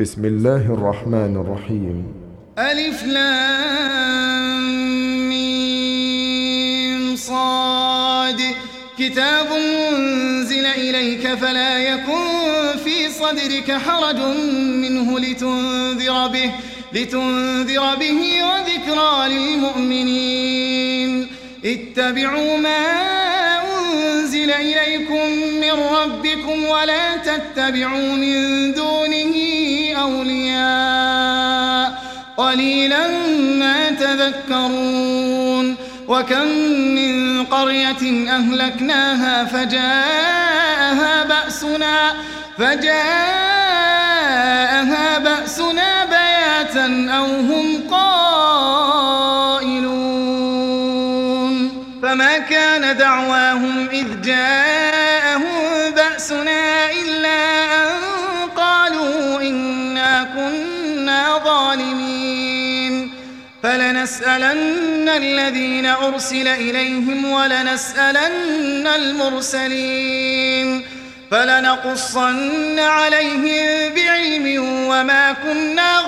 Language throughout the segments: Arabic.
بسم الله الرحمن الرحيم. ألف لام صاد. كتاب أنزل إليك فلا يكن في صدرك حرج منه لتنذر به لتنذر به وذكرى للمؤمنين. اتبعوا ما أنزل إليكم من ربكم ولا تتبعوا من دونه أولياء قليلا ما تذكرون وكم من قرية أهلكناها فجاءها بأسنا فجاءها بأسنا بياتا أو هم قائلون. فما كان دعواهم إذ جاءهم فلنسألن الذين أرسل إليهم ولنسألن المرسلين فلنقصن عليهم بعلم وما كنا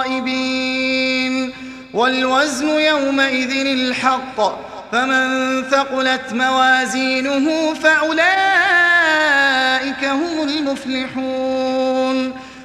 غائبين والوزن يومئذ الحق فمن ثقلت موازينه فأولئك هم المفلحون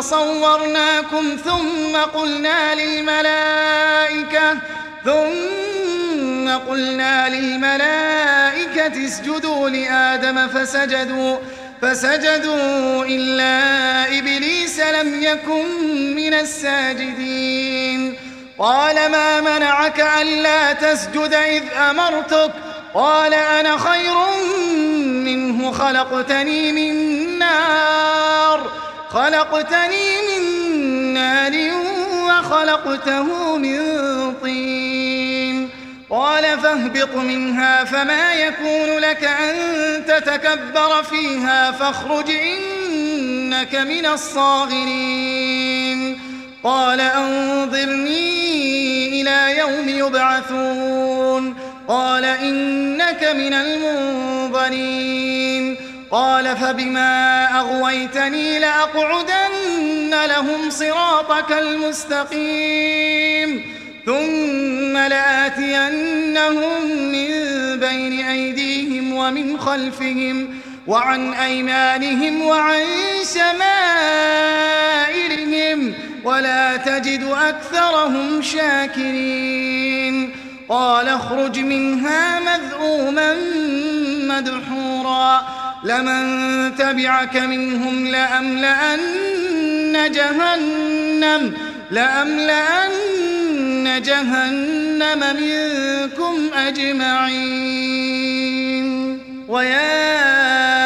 صورناكم ثم قلنا للملائكة ثم قلنا للملائكة اسجدوا لآدم فسجدوا فسجدوا إلا إبليس لم يكن من الساجدين قال ما منعك ألا تسجد إذ أمرتك قال أنا خير منه خلقتني من نار خلقتني من نار وخلقته من طين. قال فاهبط منها فما يكون لك أن تتكبر فيها فاخرج إنك من الصاغرين. قال أنظرني إلى يوم يبعثون. قال إنك من المنظرين. قال فبما أغويتني لأقعدن لهم صراطك المستقيم ثم لآتينهم من بين أيديهم ومن خلفهم وعن أيمانهم وعن شمائلهم ولا تجد أكثرهم شاكرين قال اخرج منها مذءوما مدحورا لمن تبعك منهم لأملأن جهنم لأملأن جهنم منكم أجمعين. ويا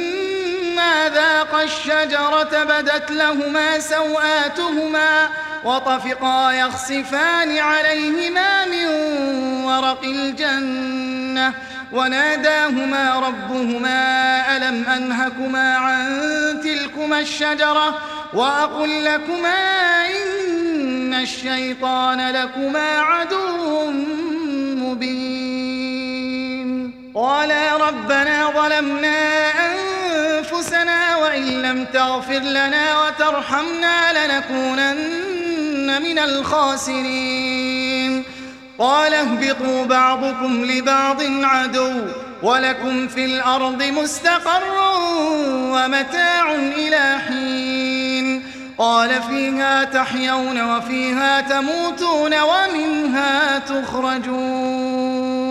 ذاقا الشجرة بدت لهما سوآتهما وطفقا يخصفان عليهما من ورق الجنة وناداهما ربهما ألم أنهكما عن تلكما الشجرة وأقل لكما إن الشيطان لكما عدو مبين قالا ربنا ظلمنا وإن وإن لم تغفر لنا وترحمنا لنكونن من الخاسرين. قال اهبطوا بعضكم لبعض عدو ولكم في الأرض مستقر ومتاع إلى حين. قال فيها تحيون وفيها تموتون ومنها تخرجون.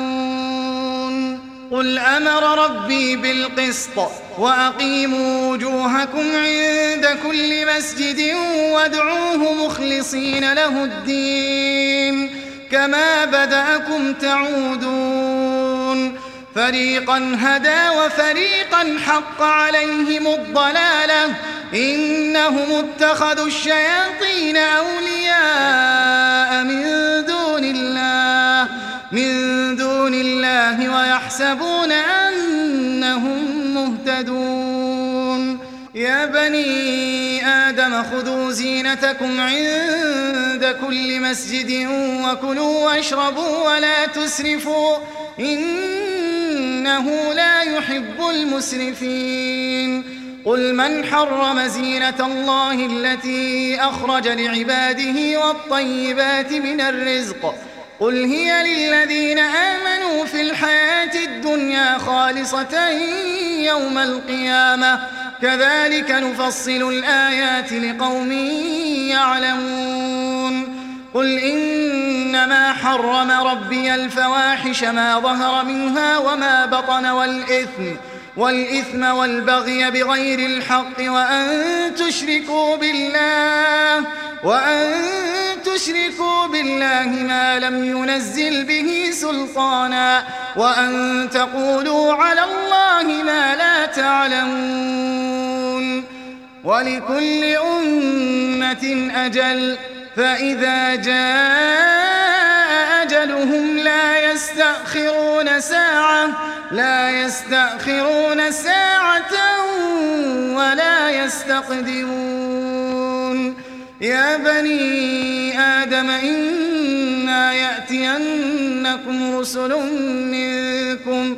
قل أمر ربي بالقسط وأقيموا وجوهكم عند كل مسجد وادعوه مخلصين له الدين. كما بدأكم تعودون. فريقا هدى وفريقا حق عليهم الضلالة. إنهم اتخذوا الشياطين أولياء من دون الله. من دون الله ويحسبون أنهم مهتدون. يا بني آدم خذوا زينتكم عند كل مسجد وكلوا واشربوا ولا تسرفوا. إنه لا يحب المسرفين. قل من حرم زينة الله التي أخرج لعباده والطيبات من الرزق؟ قل هي للذين آمنوا في الحياة الدنيا خالصة يوم القيامة. كذلك نفصل الآيات لقوم يعلمون. قل إنما حرم ربي الفواحش ما ظهر منها وما بطن والإثم. والإثم والبغي بغير الحق وأن تشركوا بالله وأن تشركوا بالله ما لم ينزل به سلطانا وأن تقولوا على الله ما لا تعلمون. ولكل أمة أجل فإذا جاء أجلهم لا يستأخرون ساعة لا يستأخرون ساعة ولا يستقدمون. يا بني آدم إنا يأتينكم رسل منكم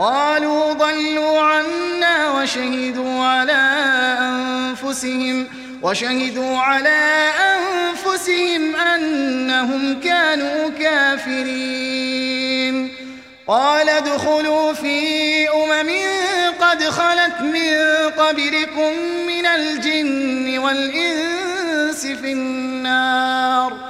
قالوا ضلوا عنا وشهدوا على أنفسهم وشهدوا على أنفسهم أنهم كانوا كافرين. قال ادخلوا في أمم قد خلت من قبلكم من الجن والإنس في النار.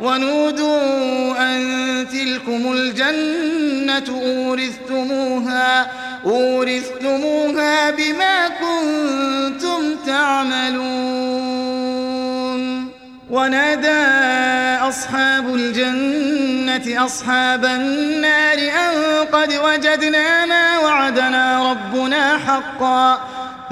ونودوا أن تلكم الجنة أورثتموها أورثتموها بما كنتم تعملون. ونادى أصحاب الجنة أصحاب النار أن قد وجدنا ما وعدنا ربنا حقا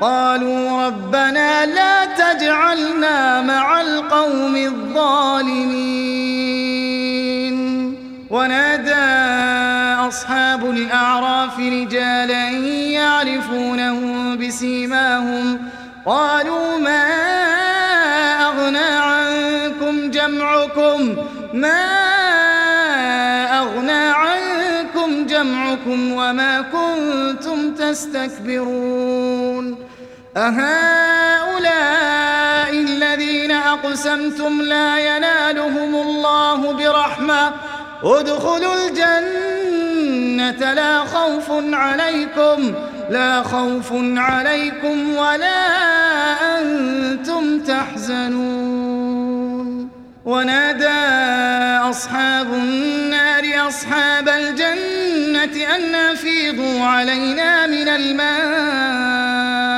قالوا ربنا لا تجعلنا مع القوم الظالمين. ونادى أصحاب الأعراف رجالا يعرفونهم بسيماهم. قالوا ما أغنى عنكم جمعكم؟ ما أغنى عنكم جمعكم وما كنتم تستكبرون؟ أهؤلاء الذين أقسمتم لا ينالهم الله برحمة. ادخلوا الجنة لا خوف عليكم لا خوف عليكم ولا أنتم تحزنون. ونادى أصحاب النار أصحاب الجنة أن أفيضوا علينا من الماء.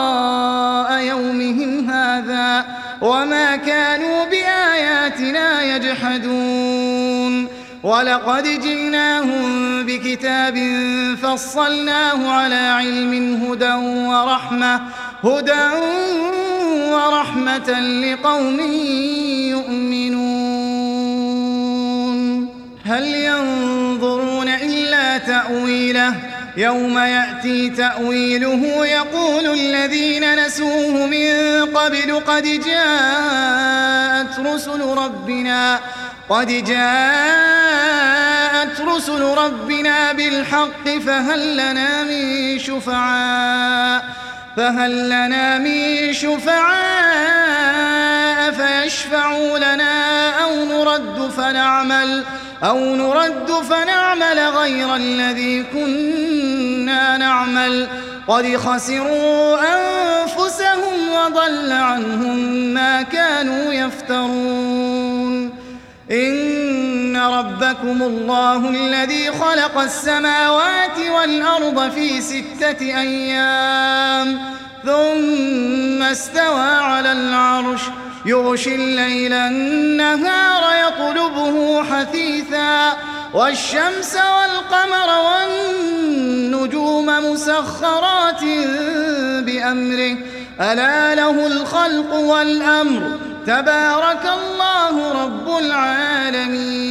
لقاء يومهم هذا وما كانوا بآياتنا يجحدون. ولقد جئناهم بكتاب فصلناه على علم هدى ورحمة هدى ورحمة لقوم يؤمنون. هل ينظرون إلا تأويله؟ يوم يأتي تأويله يقول الذين نسوه من قبل قد جاءت رسل ربنا قد جاءت رسل ربنا بالحق فهل لنا من شفعاء؟ فهل لنا من شفعاء فيشفعوا لنا أو نرد فنعمل؟ أو نرد فنعمل غير الذي كنا نعمل. قد خسروا أنفسهم وضل عنهم ما كانوا يفترون. إن ربكم الله الذي خلق السماوات والأرض في ستة أيام ثم استوى على العرش. يغشي الليل النهار يطلبه حثيثا والشمس والقمر والنجوم مسخرات بأمره. ألا له الخلق والأمر. تبارك الله رب العالمين.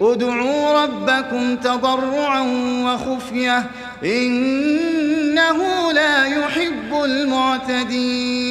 ادعوا ربكم تضرعا وخفية. إنه لا يحب المعتدين.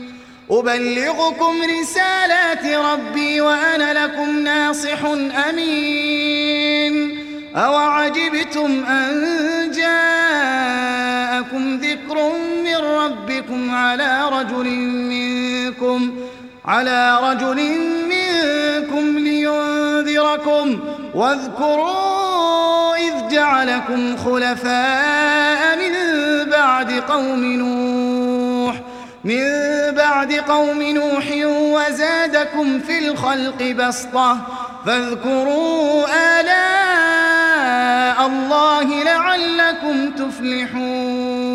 أبلغكم رسالات ربي وأنا لكم ناصح أمين. أوعجبتم أن جاءكم ذكر من ربكم على رجل منكم على رجل منكم لينذركم. واذكروا إذ جعلكم خلفاء من بعد قوم نوح. من بعد قوم نوح وزادكم في الخلق بسطة فاذكروا آلاء الله لعلكم تفلحون.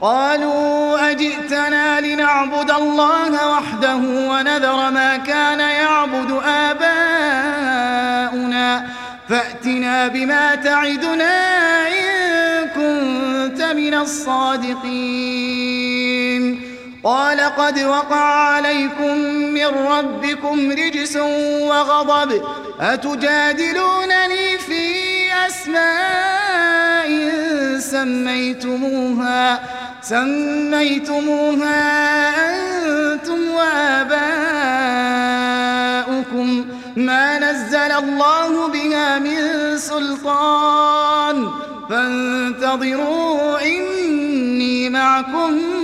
قالوا أجئتنا لنعبد الله وحده ونذر ما كان يعبد آباؤنا. فأتنا بما تعدنا إن كنت من الصادقين. قال قد وقع عليكم من ربكم رجس وغضب. أتجادلونني في أسماء سميتموها؟ سميتموها أنتم وآباؤكم. ما نزل الله بها من سلطان. فانتظروا إني معكم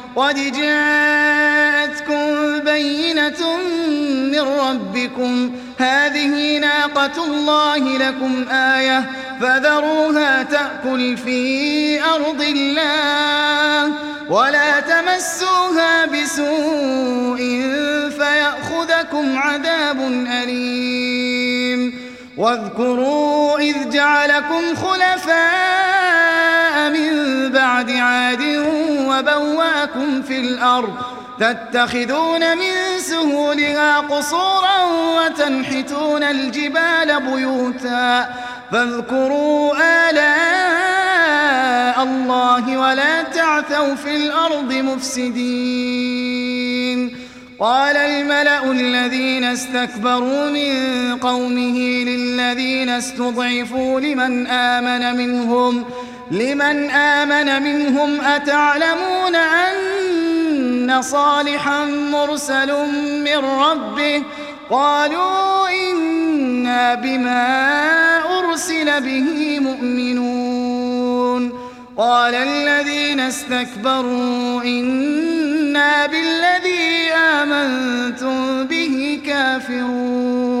قد جاءتكم بينة من ربكم. هذه ناقة الله لكم آية. فذروها تأكل في أرض الله. ولا تمسوها بسوء فيأخذكم عذاب أليم. واذكروا إذ جعلكم خلفاء من بعد عاد وبواكم في الأرض تتخذون من سهولها قصورا وتنحتون الجبال بيوتا فاذكروا آلاء الله ولا تعثوا في الأرض مفسدين. قال الملأ الذين استكبروا من قومه للذين استضعفوا لمن آمن منهم لمن آمن منهم أتعلمون أن صالحا مرسل من ربه؟ قالوا إنا بما أرسل به مؤمنون. قال الذين استكبروا إنا بالذي آمنتم به كافرون.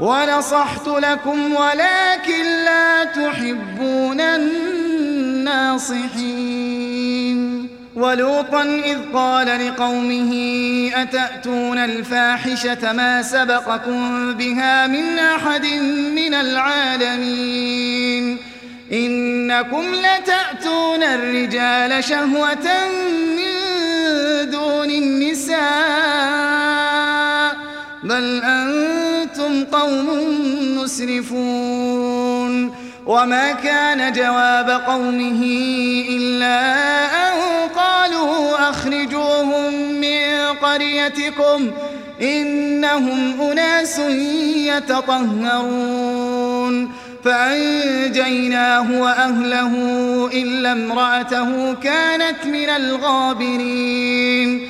ونصحت لكم ولكن لا تحبون الناصحين. ولوطا إذ قال لقومه أتأتون الفاحشة ما سبقكم بها من أحد من العالمين؟ إنكم لتأتون الرجال شهوة من دون النساء. بل أنتم قوم مسرفون وما كان جواب قومه إلا أن قالوا أخرجوهم من قريتكم إنهم أناس يتطهرون فأنجيناه وأهله إلا امرأته كانت من الغابرين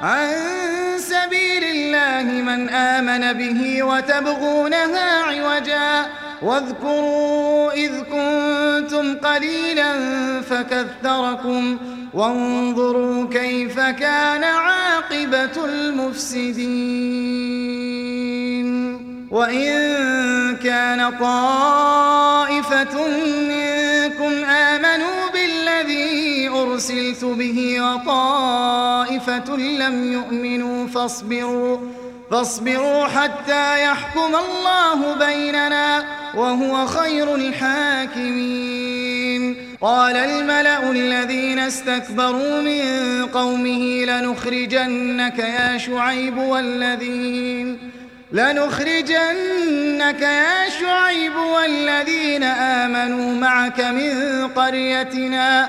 عن سبيل الله من آمن به وتبغونها عوجا واذكروا إذ كنتم قليلا فكثركم وانظروا كيف كان عاقبة المفسدين. وإن كان طائفة منكم أرسلت به وطائفة لم يؤمنوا فاصبروا فاصبروا حتى يحكم الله بيننا وهو خير الحاكمين. قال الملأ الذين استكبروا من قومه لنخرجنك يا شعيب والذين لنخرجنك يا شعيب والذين آمنوا معك من قريتنا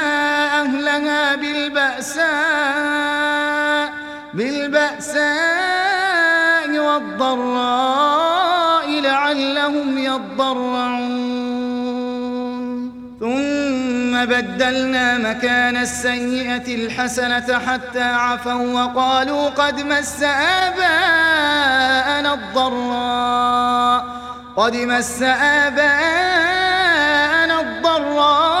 بالبأساء بالبأساء والضراء لعلهم يضرعون. ثم بدلنا مكان السيئة الحسنة حتى عفوا وقالوا قد مس آباءنا الضراء قد مس آباءنا الضراء.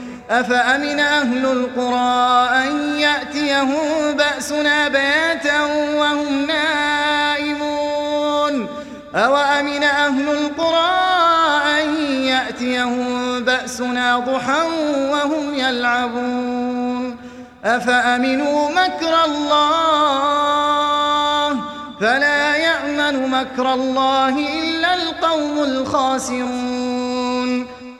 أفأمن أهل القرى أن يأتيهم بأسنا بياتا وهم نائمون؟ أوأمن أهل القرى أن يأتيهم بأسنا ضحى وهم يلعبون؟ أفأمنوا مكر الله؟ فلا يأمن مكر الله إلا القوم الخاسرون.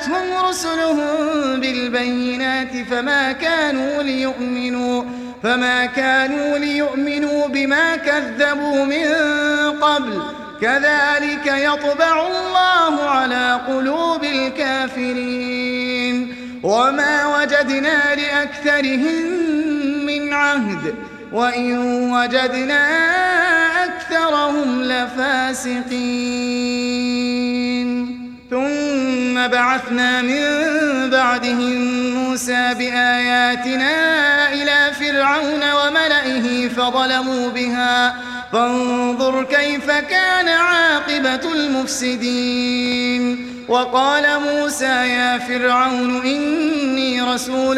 جاءتهم رسلهم بالبينات فما كانوا ليؤمنوا فما كانوا ليؤمنوا بما كذبوا من قبل. كذلك يطبع الله على قلوب الكافرين. وما وجدنا لأكثرهم من عهد وإن وجدنا أكثرهم لفاسقين. ثم بعثنا من بعدهم موسى بآياتنا إلى فرعون وملئه فظلموا بها. فانظر كيف كان عاقبة المفسدين. وقال موسى يا فرعون إني رسول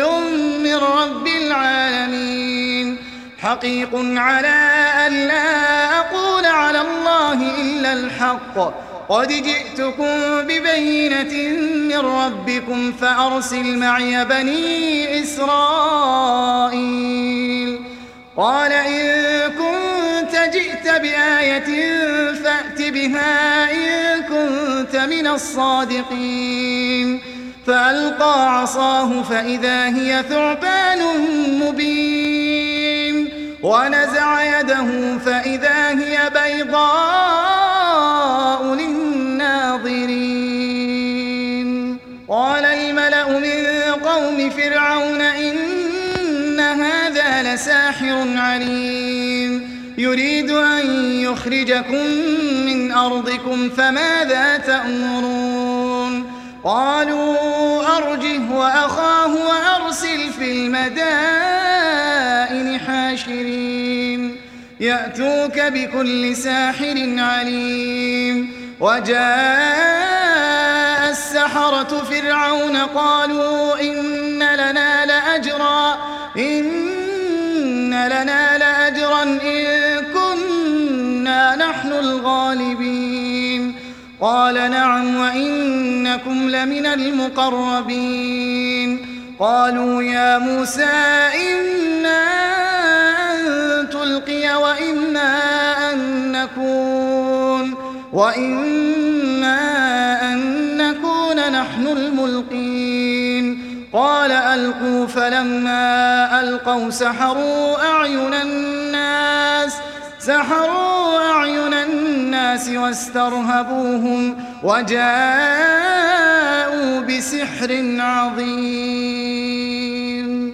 من رب العالمين. حقيق على أن لا أقول على الله إلا الحق. قد جئتكم ببينة من ربكم فأرسل معي بني إسرائيل. قال إن كنت جئت بآية فأت بها إن كنت من الصادقين. فألقى عصاه فإذا هي ثعبان مبين. ونزع يده فإذا هي بيضاء فرعون إن هذا لساحر عليم. يريد أن يخرجكم من أرضكم فماذا تأمرون؟ قالوا أرجه وأخاه وأرسل في المدائن حاشرين. يأتوك بكل ساحر عليم. وجاء السحرة فرعون قالوا إن لنا لأجرا إن لنا لأجرا إن كنا نحن الغالبين. قال نعم وإنكم لمن المقربين. قالوا يا موسى إنا أن تلقي وإنا أن نكون وإنا أن نكون نحن الملقين. قال ألقوا فلما ألقوا سحروا أعين الناس سحروا أعين الناس واسترهبوهم وجاءوا بسحر عظيم.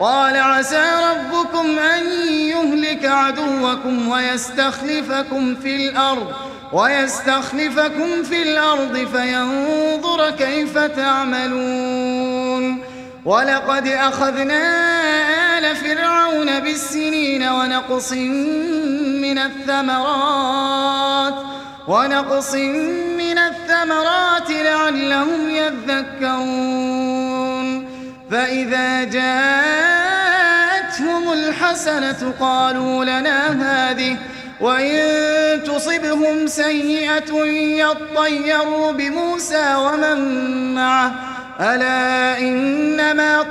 قال عسى ربكم أن يهلك عدوكم ويستخلفكم في الأرض ويستخلفكم في الأرض فينظر كيف تعملون. ولقد أخذنا آل فرعون بالسنين ونقص من الثمرات ونقص من الثمرات لعلهم يذكرون. فإذا جاءتهم الحسنة قالوا لنا هذه وإن تصبهم سيئة يطيروا بموسى ومن معه. ألا إنما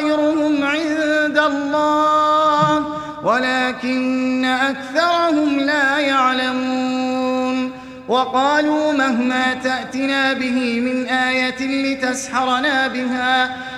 طائرهم عند الله ولكن أكثرهم لا يعلمون. وقالوا مهما تأتنا به من آية لتسحرنا بها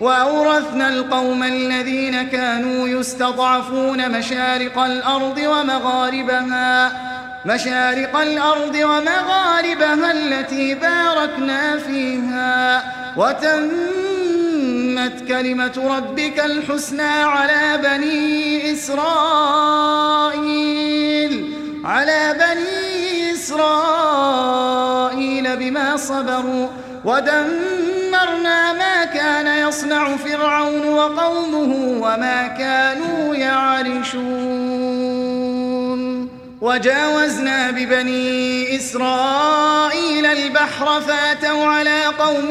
وأورثنا القوم الذين كانوا يستضعفون مشارق الأرض ومغاربها مشارق الأرض ومغاربها التي باركنا فيها. وتمت كلمة ربك الحسنى على بني إسرائيل على بني إسرائيل بما صبروا. ودمرنا ما كان يصنع فرعون وقومه وما كانوا يعرشون. وجاوزنا ببني إسرائيل البحر فاتوا على قوم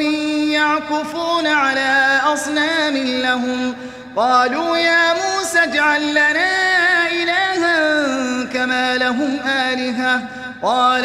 يعكفون على أصنام لهم. قالوا يا موسى اجعل لنا إلها كما لهم آلهة. قال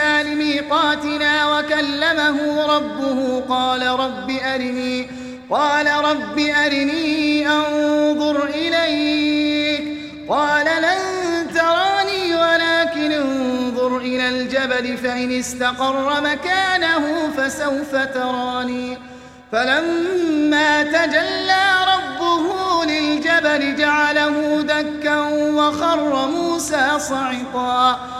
موسى لميقاتنا وكلمه ربه قال رب أرني قال رب أرني أنظر إليك. قال لن تراني ولكن انظر إلى الجبل فإن استقر مكانه فسوف تراني. فلما تجلى ربه للجبل جعله دكا وخر موسى صعقا.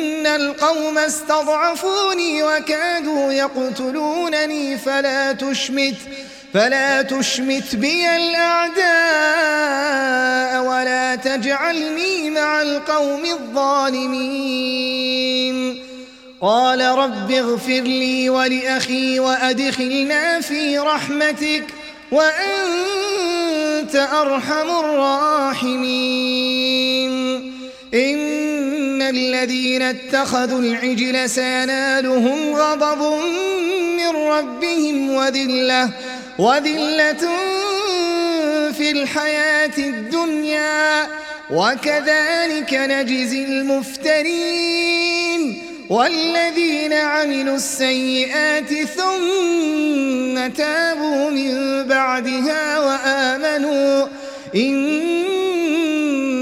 القوم استضعفوني وكادوا يقتلونني فلا تشمت فلا تشمت بي الأعداء ولا تجعلني مع القوم الظالمين. قال رب اغفر لي ولأخي وأدخلنا في رحمتك وأنت أرحم الراحمين. إن الذين اتخذوا العجل سينالهم غضب من ربهم وذلة وذلة في الحياة الدنيا. وكذلك نجزي المفترين والذين عملوا السيئات ثم تابوا من بعدها وآمنوا. إن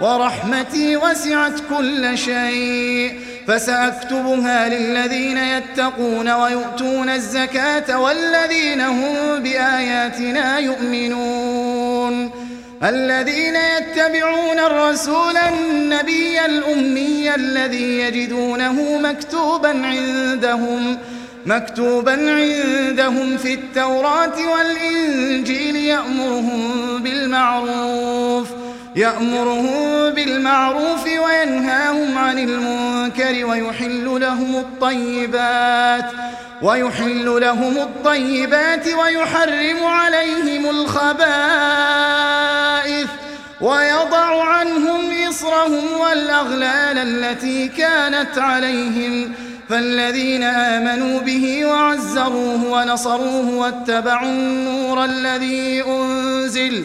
ورحمتي وسعت كل شيء فسأكتبها للذين يتقون ويؤتون الزكاة والذين هم بآياتنا يؤمنون. الذين يتبعون الرسول النبي الأمي الذي يجدونه مكتوبا عندهم مكتوبا عندهم في التوراة والإنجيل يأمرهم بالمعروف. يأمرهم بالمعروف وينهاهم عن المنكر ويحل لهم الطيبات ويحل لهم الطيبات ويحرم عليهم الخبائث ويضع عنهم إصرهم والأغلال التي كانت عليهم. فالذين آمنوا به وعزروه ونصروه واتبعوا النور الذي أنزل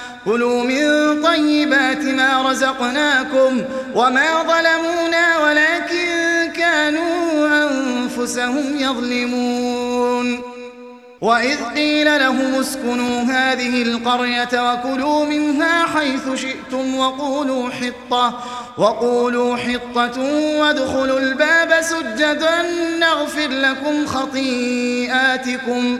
كلوا من طيبات ما رزقناكم وما ظلمونا ولكن كانوا أنفسهم يظلمون. وإذ قيل لهم اسكنوا هذه القرية وكلوا منها حيث شئتم وقولوا حطة وقولوا حطة وادخلوا الباب سجدا نغفر لكم خطيئاتكم.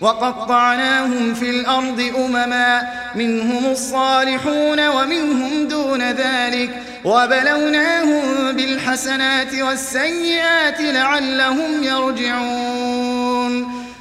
وقطعناهم في الأرض أمما منهم الصالحون ومنهم دون ذلك. وبلوناهم بالحسنات والسيئات لعلهم يرجعون.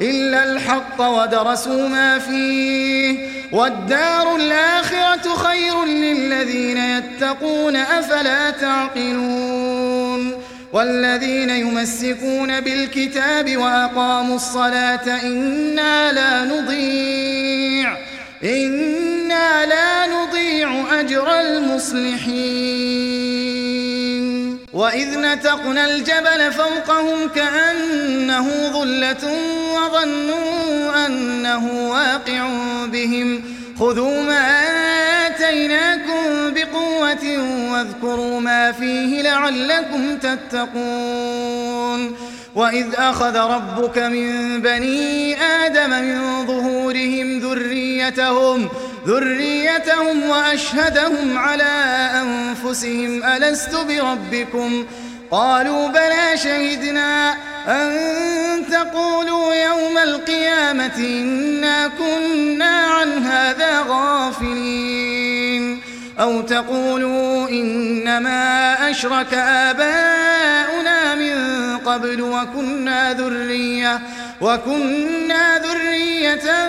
إلا الحق ودرسوا ما فيه. والدار الآخرة خير للذين يتقون أفلا تعقلون. والذين يمسكون بالكتاب وأقاموا الصلاة إنا لا نضيع إنا لا نضيع أجر المصلحين. وإذ نتقنا الجبل فوقهم كأنه ظلة وظنوا أنه واقع بهم خذوا ما آتيناكم بقوة واذكروا ما فيه لعلكم تتقون وإذ أخذ ربك من بني آدم من ظهورهم ذريتهم ذريتهم وأشهدهم على أنفسهم ألست بربكم؟ قالوا بلى شهدنا. أن تقولوا يوم القيامة إنا كنا عن هذا غافلين. أو تقولوا إنما أشرك آباؤنا من قبل وكنا ذرية وكنا ذرية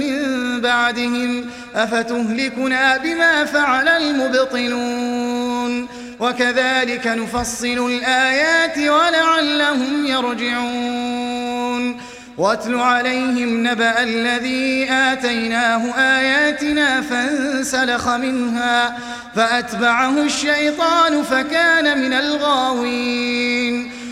من بعدهم أفتهلكنا بما فعل المبطلون؟ وكذلك نفصل الآيات ولعلهم يرجعون. واتل عليهم نبأ الذي آتيناه آياتنا فانسلخ منها فأتبعه الشيطان فكان من الغاوين.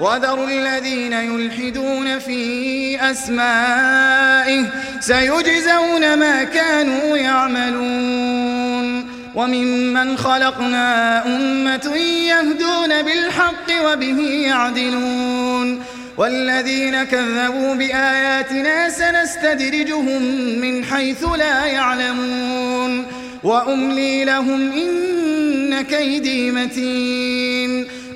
وذروا الذين يلحدون في أسمائه سيجزون ما كانوا يعملون. وممن خلقنا أمة يهدون بالحق وبه يعدلون. والذين كذبوا بآياتنا سنستدرجهم من حيث لا يعلمون. وأملي لهم إن كيدي متين.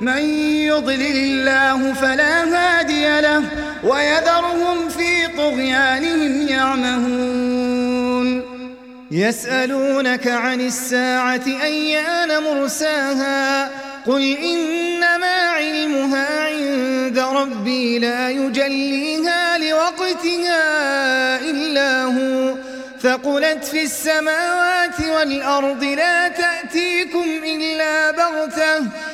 من يضلل الله فلا هادي له ويذرهم في طغيانهم يعمهون. يسألونك عن الساعة أيان مرساها؟ قل إنما علمها عند ربي لا يجليها لوقتها إلا هو. ثقلت في السماوات والأرض لا تأتيكم إلا بغتة.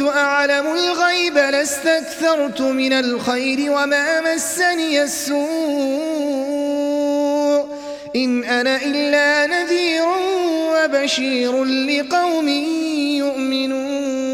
أعلم الغيب لاستكثرت من الخير وما مسني السوء. إن أنا إلا نذير وبشير لقوم يؤمنون.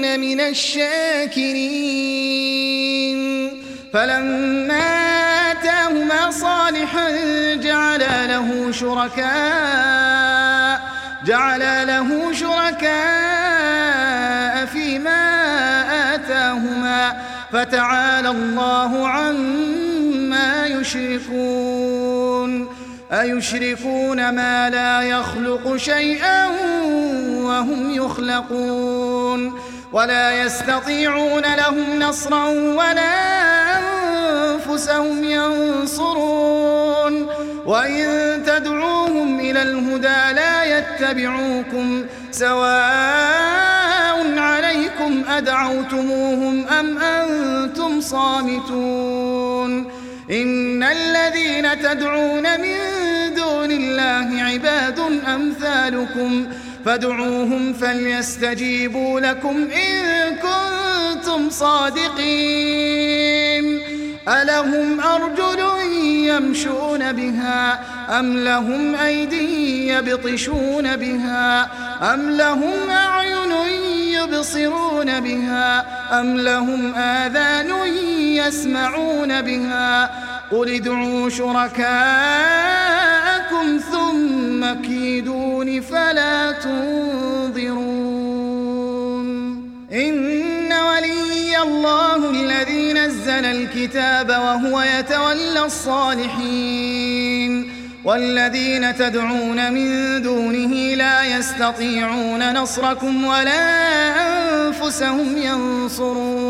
من الشاكرين فلما آتاهما صالحا جعل له شركاء جعل له شركاء فيما آتاهما فتعالى الله عما يشركون أيشركون ما لا يخلق شيئا وهم يخلقون ولا يستطيعون لهم نصرا ولا أنفسهم ينصرون. وإن تدعوهم إلى الهدى لا يتبعوكم سواء عليكم أدعوتموهم أم أنتم صامتون. إن الذين تدعون من دون الله عباد أمثالكم. فادعوهم فليستجيبوا لكم إن كنتم صادقين. ألهم أرجل يمشون بها أم لهم أيدي يبطشون بها أم لهم أعين يبصرون بها أم لهم آذان يسمعون بها قل ادعوا شركاءكم ثم كيدون فلا تنظرون. إن ولي الله الذي نزل الكتاب وهو يتولى الصالحين. والذين تدعون من دونه لا يستطيعون نصركم ولا أنفسهم ينصرون.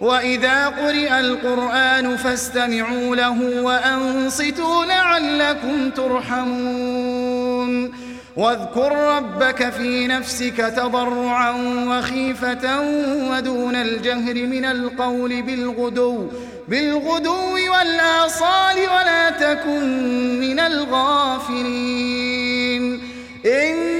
وإذا قرئ القرآن فاستمعوا له وأنصتوا لعلكم ترحمون واذكر ربك في نفسك تضرعا وخيفة ودون الجهر من القول بالغدو بالغدو والآصال ولا تكن من الغافلين إن